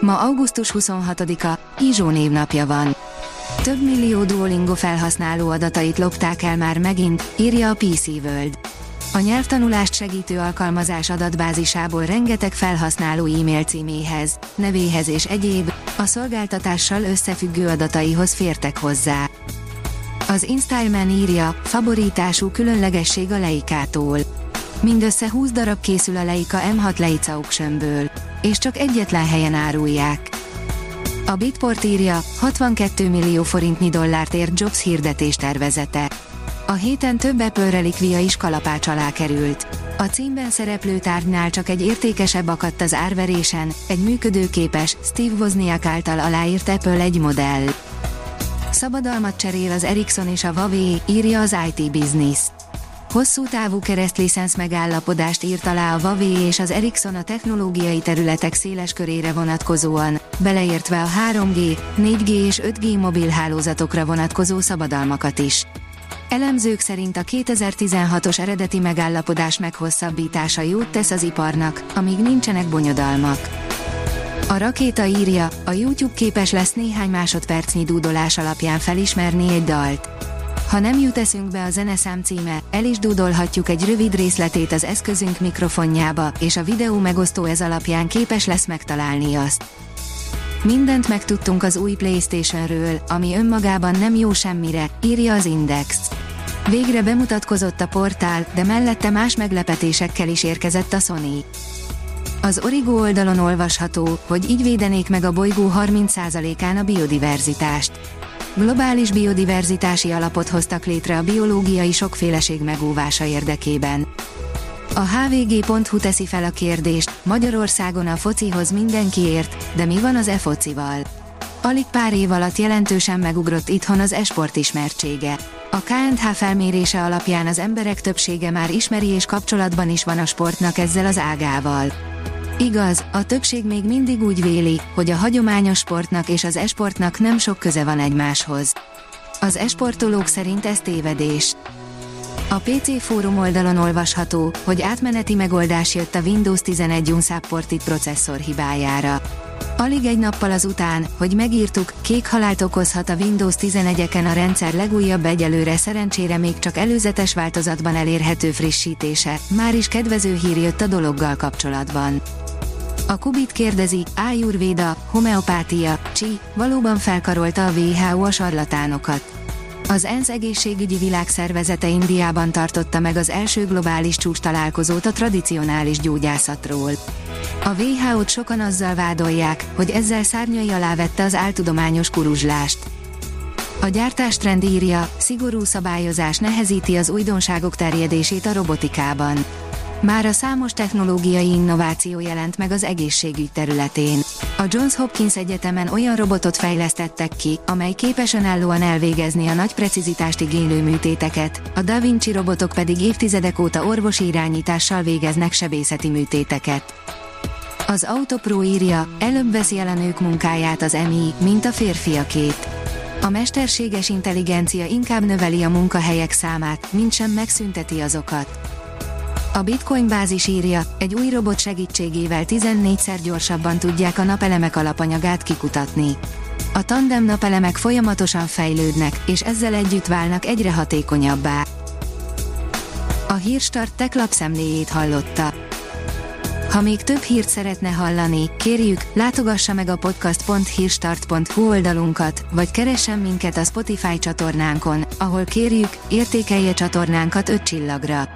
Ma augusztus 26-a, Izsó névnapja van. Több millió Duolingo felhasználó adatait lopták el már megint, írja a PC World. A nyelvtanulást segítő alkalmazás adatbázisából rengeteg felhasználó e-mail címéhez, nevéhez és egyéb, a szolgáltatással összefüggő adataihoz fértek hozzá. Az InStyleman írja, favoritású különlegesség a Leikától. Mindössze 20 darab készül a Leica M6 Leica Auctionből, és csak egyetlen helyen árulják. A Bitport írja, 62 millió forintnyi dollárt ért Jobs hirdetés tervezete. A héten több Apple relikvia is kalapács alá került. A címben szereplő tárgynál csak egy értékesebb akadt az árverésen, egy működőképes, Steve Wozniak által aláírt Apple egy modell. Szabadalmat cserél az Ericsson és a Huawei, írja az IT Business. Hosszú távú keresztlicensz megállapodást írt alá a Huawei és az Ericsson a technológiai területek széles körére vonatkozóan, beleértve a 3G, 4G és 5G mobilhálózatokra vonatkozó szabadalmakat is. Elemzők szerint a 2016-os eredeti megállapodás meghosszabbítása jót tesz az iparnak, amíg nincsenek bonyodalmak. A rakéta írja, a YouTube képes lesz néhány másodpercnyi dúdolás alapján felismerni egy dalt. Ha nem jut eszünkbe a zeneszám címe, el is dúdolhatjuk egy rövid részletét az eszközünk mikrofonjába, és a videó megosztó ez alapján képes lesz megtalálni azt. Mindent megtudtunk az új PlayStationről, ami önmagában nem jó semmire, írja az Index. Végre bemutatkozott a portál, de mellette más meglepetésekkel is érkezett a Sony. Az Origo oldalon olvasható, hogy így védenék meg a bolygó 30%-án a biodiverzitást. Globális biodiverzitási alapot hoztak létre a biológiai sokféleség megóvása érdekében. A hvg.hu teszi fel a kérdést, Magyarországon a focihoz mindenki ért, de mi van az e-focival? Alig pár év alatt jelentősen megugrott itthon az esport ismertsége. A KNH felmérése alapján az emberek többsége már ismeri és kapcsolatban is van a sportnak ezzel az ágával. Igaz, a többség még mindig úgy véli, hogy a hagyományos sportnak és az esportnak nem sok köze van egymáshoz. Az esportolók szerint ez tévedés. A PC fórum oldalon olvasható, hogy átmeneti megoldás jött a Windows 11 Unsupported processzor hibájára. Alig egy nappal azután, hogy megírtuk, kék halált okozhat a Windows 11-eken a rendszer legújabb egyelőre szerencsére még csak előzetes változatban elérhető frissítése, már is kedvező hír jött a dologgal kapcsolatban. A Kubit kérdezi, Ájurvéda, homeopátia, csi, valóban felkarolta a WHO a sarlatánokat. Az ENSZ egészségügyi világszervezete Indiában tartotta meg az első globális csúcs találkozót a tradicionális gyógyászatról. A WHO-t sokan azzal vádolják, hogy ezzel szárnyai alá vette az áltudományos kuruzslást. A gyártástrend írja, szigorú szabályozás nehezíti az újdonságok terjedését a robotikában. Már a számos technológiai innováció jelent meg az egészségügy területén. A Johns Hopkins Egyetemen olyan robotot fejlesztettek ki, amely képes önállóan elvégezni a nagy precizitást igénylő műtéteket, a Da Vinci robotok pedig évtizedek óta orvosi irányítással végeznek sebészeti műtéteket. Az Autopro írja, előbb veszi el a nők munkáját az MI, mint a férfiakét. A mesterséges intelligencia inkább növeli a munkahelyek számát, mint sem megszünteti azokat. A Bitcoin bázis írja, egy új robot segítségével 14-szer gyorsabban tudják a napelemek alapanyagát kikutatni. A tandem napelemek folyamatosan fejlődnek, és ezzel együtt válnak egyre hatékonyabbá. A Hírstart tech lapszemléjét hallotta. Ha még több hírt szeretne hallani, kérjük, látogassa meg a podcast.hírstart.hu oldalunkat, vagy keressen minket a Spotify csatornánkon, ahol kérjük, értékelje csatornánkat 5 csillagra.